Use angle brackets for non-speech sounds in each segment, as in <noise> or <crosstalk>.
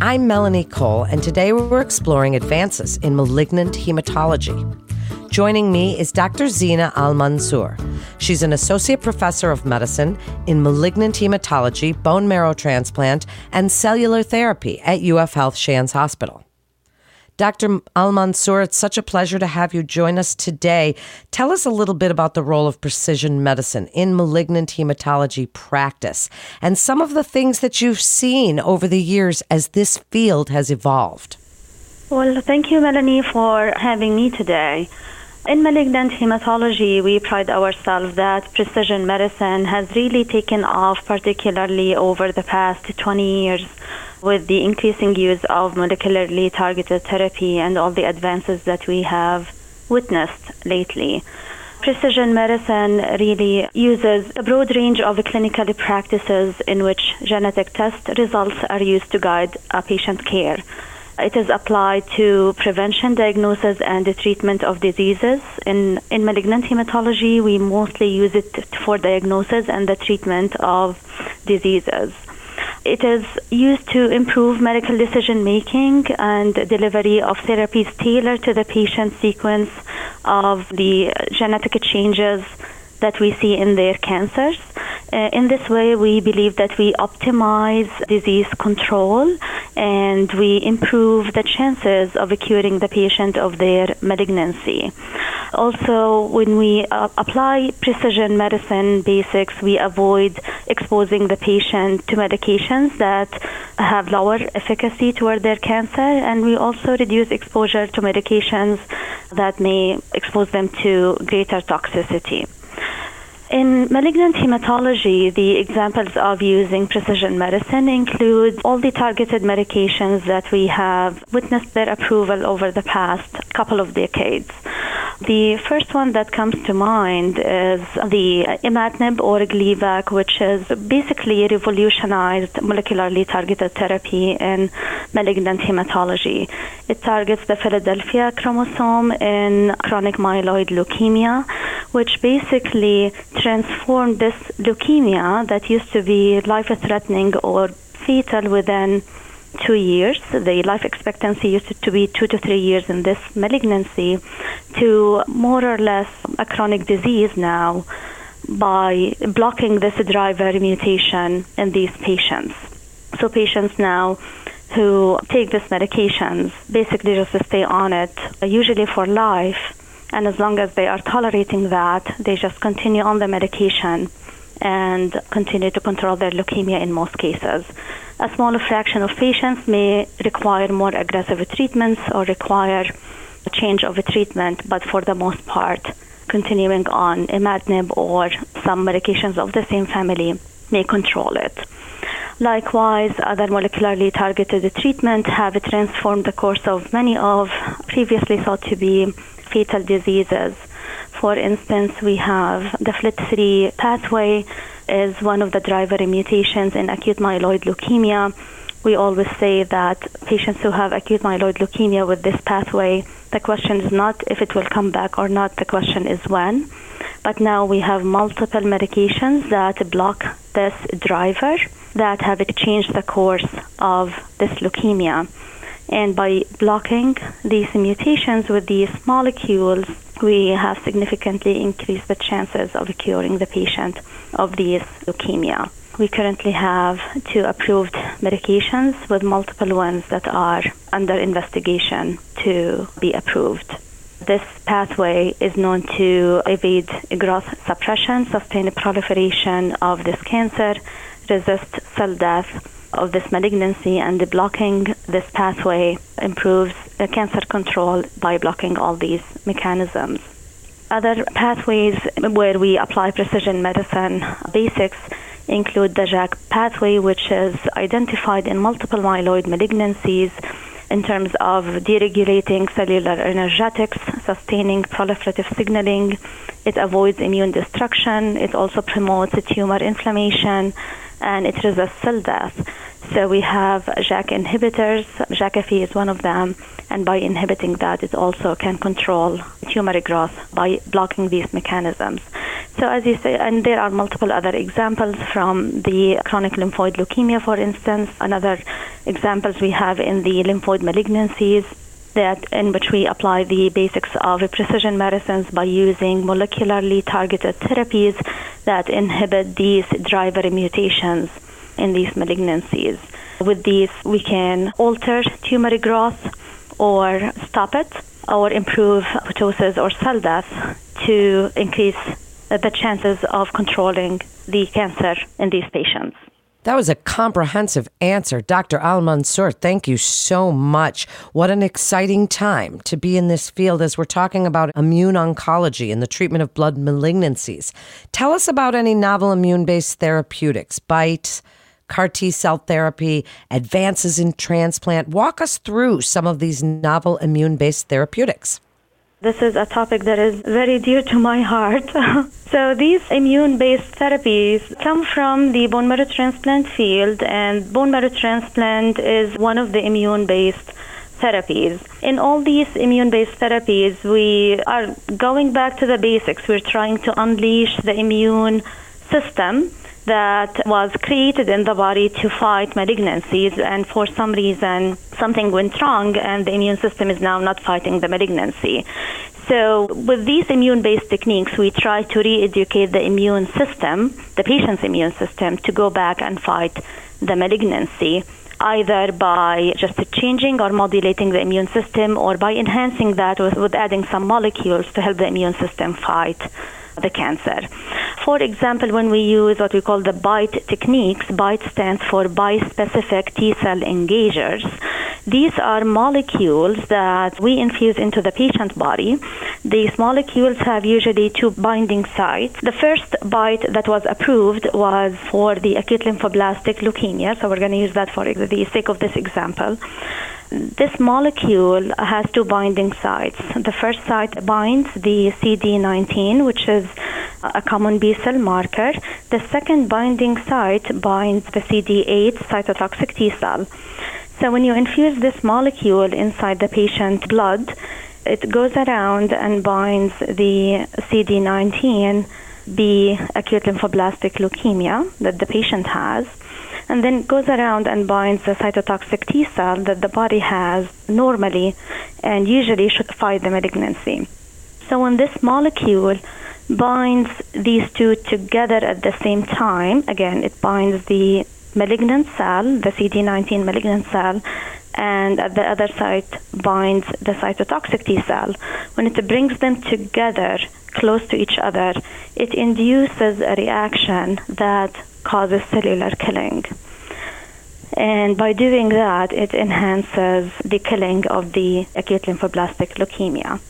I'm Melanie Cole, and today we're exploring advances in malignant hematology. Joining me is Dr. Zina Al Mansour. She's an associate professor of medicine in malignant hematology, bone marrow transplant, and cellular therapy at UF Health Shands Hospital. Dr. Al Mansour, it's such a pleasure to have you join us today. Tell us a little bit about the role of precision medicine in malignant hematology practice and some of the things that you've seen over the years as this field has evolved. Well, thank you, Melanie, for having me today. In malignant hematology, we pride ourselves that precision medicine has really taken off, particularly over the past 20 years, with the increasing use of molecularly targeted therapy and all the advances that we have witnessed lately. Precision medicine really uses a broad range of clinical practices in which genetic test results are used to guide a patient care. It is applied to prevention, diagnosis, and the treatment of diseases. In, in malignant hematology, we mostly use it for diagnosis and the treatment of diseases. It is used to improve medical decision making and delivery of therapies tailored to the patient sequence of the genetic changes that we see in their cancers. Uh, in this way, we believe that we optimize disease control and we improve the chances of curing the patient of their malignancy. Also, when we uh, apply precision medicine basics, we avoid exposing the patient to medications that have lower efficacy toward their cancer, and we also reduce exposure to medications that may expose them to greater toxicity. In malignant hematology, the examples of using precision medicine include all the targeted medications that we have witnessed their approval over the past couple of decades. The first one that comes to mind is the imatinib or Gleevec, which is basically revolutionized molecularly targeted therapy in malignant hematology. It targets the Philadelphia chromosome in chronic myeloid leukemia, which basically transformed this leukemia that used to be life threatening or fatal within two years. The life expectancy used to be two to three years in this malignancy to more or less a chronic disease now by blocking this driver mutation in these patients. So patients now who take these medications basically just stay on it, usually for life. And as long as they are tolerating that, they just continue on the medication and continue to control their leukemia in most cases. A smaller fraction of patients may require more aggressive treatments or require a change of a treatment, but for the most part, continuing on imatinib or some medications of the same family may control it. Likewise, other molecularly targeted treatments have transformed the course of many of previously thought to be fatal diseases. For instance, we have the FLT3 pathway is one of the driver mutations in acute myeloid leukemia. We always say that patients who have acute myeloid leukemia with this pathway, the question is not if it will come back or not, the question is when. But now we have multiple medications that block this driver that have changed the course of this leukemia. And by blocking these mutations with these molecules, we have significantly increased the chances of curing the patient of this leukemia. We currently have two approved medications with multiple ones that are under investigation to be approved. This pathway is known to evade growth suppression, sustain proliferation of this cancer, resist cell death, of this malignancy and the blocking this pathway improves cancer control by blocking all these mechanisms. Other pathways where we apply precision medicine basics include the JAK pathway, which is identified in multiple myeloid malignancies in terms of deregulating cellular energetics, sustaining proliferative signaling. It avoids immune destruction. It also promotes tumor inflammation and it resists cell death. So we have JAK inhibitors. Jakafi is one of them, and by inhibiting that, it also can control tumor growth by blocking these mechanisms. So as you say, and there are multiple other examples from the chronic lymphoid leukemia, for instance. Another examples we have in the lymphoid malignancies that in which we apply the basics of precision medicines by using molecularly targeted therapies that inhibit these driver mutations in these malignancies. With these, we can alter tumor growth or stop it or improve apoptosis or cell death to increase uh, the chances of controlling the cancer in these patients. That was a comprehensive answer. Dr. Al Mansour, thank you so much. What an exciting time to be in this field as we're talking about immune oncology and the treatment of blood malignancies. Tell us about any novel immune based therapeutics, BiTEs, CAR T cell therapy, advances in transplant. Walk us through some of these novel immune based therapeutics. This is a topic that is very dear to my heart. <laughs> so, these immune based therapies come from the bone marrow transplant field, and bone marrow transplant is one of the immune based therapies. In all these immune based therapies, we are going back to the basics. We're trying to unleash the immune system that was created in the body to fight malignancies, and for some reason, something went wrong, and the immune system is now not fighting the malignancy. So, with these immune based techniques, we try to re educate the immune system, the patient's immune system, to go back and fight the malignancy either by just changing or modulating the immune system or by enhancing that with, with adding some molecules to help the immune system fight the cancer. For example, when we use what we call the BiTE techniques, BiTE stands for bispecific T cell engagers. These are molecules that we infuse into the patient's body. These molecules have usually two binding sites. The first BiTE that was approved was for the acute lymphoblastic leukemia, so we're going to use that for the sake of this example this molecule has two binding sites. The first site binds the CD19, which is a common B cell marker. The second binding site binds the CD8 cytotoxic T cell. So when you infuse this molecule inside the patient's blood, it goes around and binds the CD19 B acute lymphoblastic leukemia that the patient has and then goes around and binds the cytotoxic T cell that the body has normally and usually should fight the malignancy. So when this molecule binds these two together at the same time, again, it binds the malignant cell, the CD19 malignant cell, and at the other side binds the cytotoxic T cell. When it brings them together close to each other, it induces a reaction that causes cellular killing. And by doing that, it enhances the killing of the acute lymphoblastic leukemia.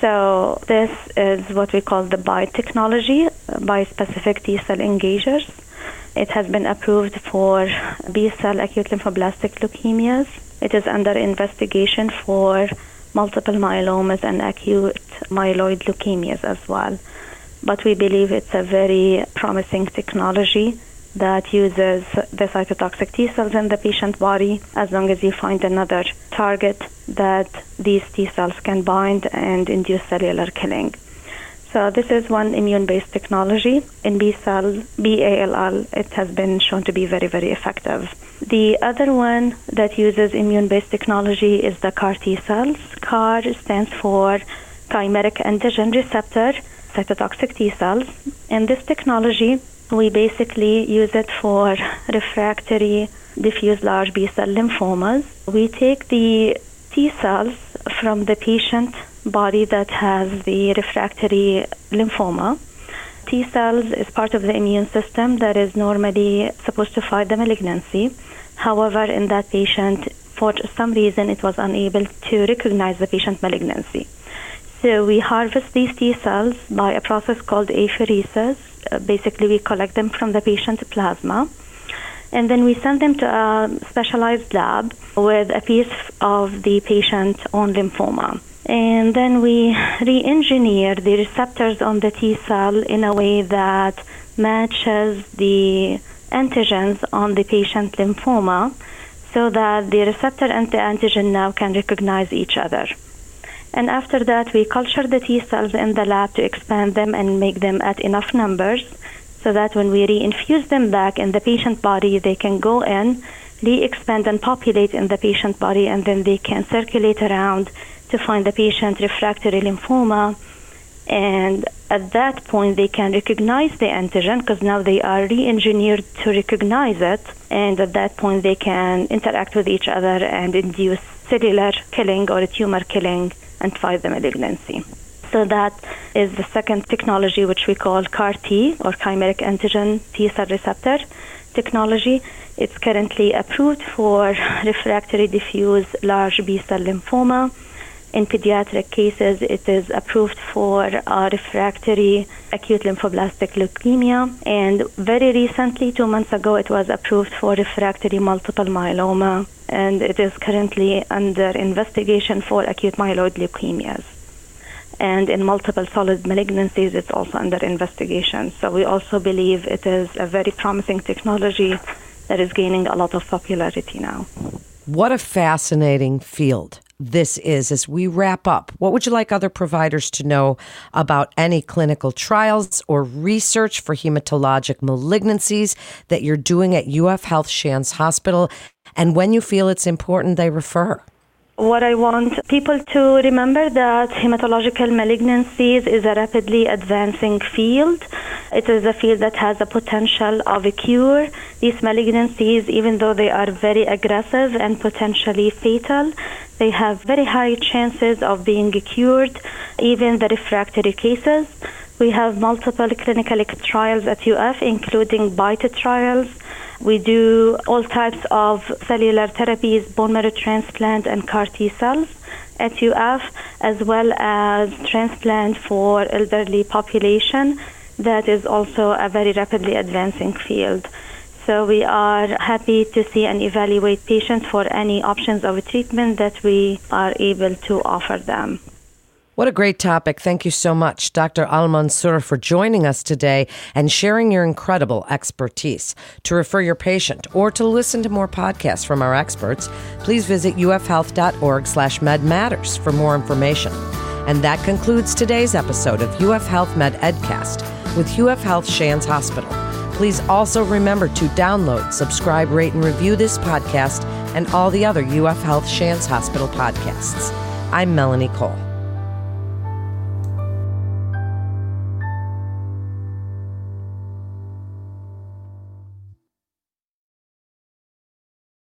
So this is what we call the BiTE technology, bispecific T cell engagers. It has been approved for B cell acute lymphoblastic leukemias. It is under investigation for multiple myelomas and acute myeloid leukemias as well but we believe it's a very promising technology that uses the cytotoxic T cells in the patient body as long as you find another target that these T cells can bind and induce cellular killing. So this is one immune-based technology. In B cell, B-ALL, it has been shown to be very, very effective. The other one that uses immune-based technology is the CAR T cells. CAR stands for chimeric antigen receptor cytotoxic T cells. In this technology, we basically use it for refractory diffuse large B cell lymphomas. We take the T cells from the patient body that has the refractory lymphoma. T cells is part of the immune system that is normally supposed to fight the malignancy. However, in that patient, for some reason, it was unable to recognize the patient malignancy. So we harvest these T cells by a process called apheresis. Uh, basically, we collect them from the patient's plasma. And then we send them to a specialized lab with a piece of the patient on lymphoma. And then we re engineer the receptors on the T cell in a way that matches the antigens on the patient lymphoma so that the receptor and the antigen now can recognize each other. And after that, we culture the T cells in the lab to expand them and make them at enough numbers so that when we reinfuse them back in the patient body, they can go in, re-expand and populate in the patient body, and then they can circulate around to find the patient refractory lymphoma. And at that point, they can recognize the antigen because now they are re-engineered to recognize it. And at that point, they can interact with each other and induce cellular killing or tumor killing and fight the malignancy. So that is the second technology, which we call CAR T or chimeric antigen T cell receptor technology. It's currently approved for <laughs> refractory diffuse large B cell lymphoma. In pediatric cases, it is approved for uh, refractory acute lymphoblastic leukemia. And very recently, two months ago, it was approved for refractory multiple myeloma. And it is currently under investigation for acute myeloid leukemias and in multiple solid malignancies, it's also under investigation. So we also believe it is a very promising technology that is gaining a lot of popularity now. What a fascinating field this is as we wrap up. What would you like other providers to know about any clinical trials or research for hematologic malignancies that you're doing at UF Health Shands Hospital and when you feel it's important they refer? What I want people to remember that hematological malignancies is a rapidly advancing field. It is a field that has the potential of a cure. These malignancies, even though they are very aggressive and potentially fatal, they have very high chances of being cured, even the refractory cases. We have multiple clinical trials at UF, including BITE trials. We do all types of cellular therapies, bone marrow transplant, and CAR T cells at UF, as well as transplant for elderly population. That is also a very rapidly advancing field. So we are happy to see and evaluate patients for any options of treatment that we are able to offer them. What a great topic. Thank you so much, Dr. Al Mansour, for joining us today and sharing your incredible expertise. To refer your patient or to listen to more podcasts from our experts, please visit ufhealth.org slash medmatters for more information. And that concludes today's episode of UF Health Med Edcast with UF Health Shands Hospital. Please also remember to download, subscribe, rate, and review this podcast and all the other UF Health Shands Hospital podcasts. I'm Melanie Cole.